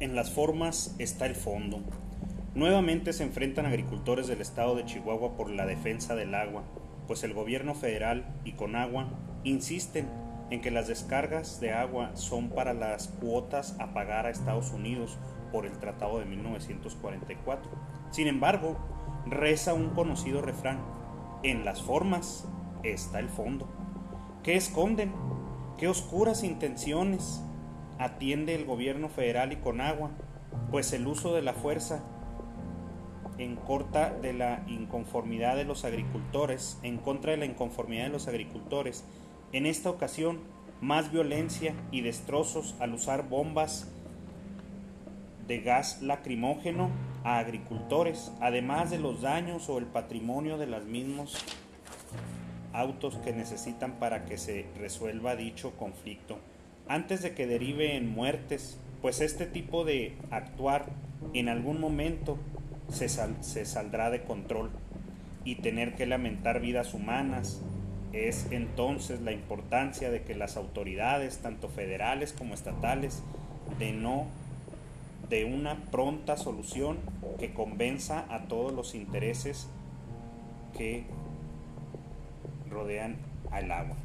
En las formas está el fondo. Nuevamente se enfrentan agricultores del estado de Chihuahua por la defensa del agua, pues el gobierno federal y Conagua insisten en que las descargas de agua son para las cuotas a pagar a Estados Unidos por el Tratado de 1944. Sin embargo, reza un conocido refrán, en las formas está el fondo. ¿Qué esconden? ¿Qué oscuras intenciones atiende el gobierno federal y Conagua? Pues el uso de la fuerza en contra de la inconformidad de los agricultores, en contra de la inconformidad de los agricultores, en esta ocasión más violencia y destrozos al usar bombas de gas lacrimógeno a agricultores, además de los daños o el patrimonio de los mismos autos que necesitan para que se resuelva dicho conflicto, antes de que derive en muertes, pues este tipo de actuar en algún momento se, saldrá de control y tener que lamentar vidas humanas, es entonces la importancia de que las autoridades, tanto federales como estatales, de no de una pronta solución que convenza a todos los intereses que rodean al agua.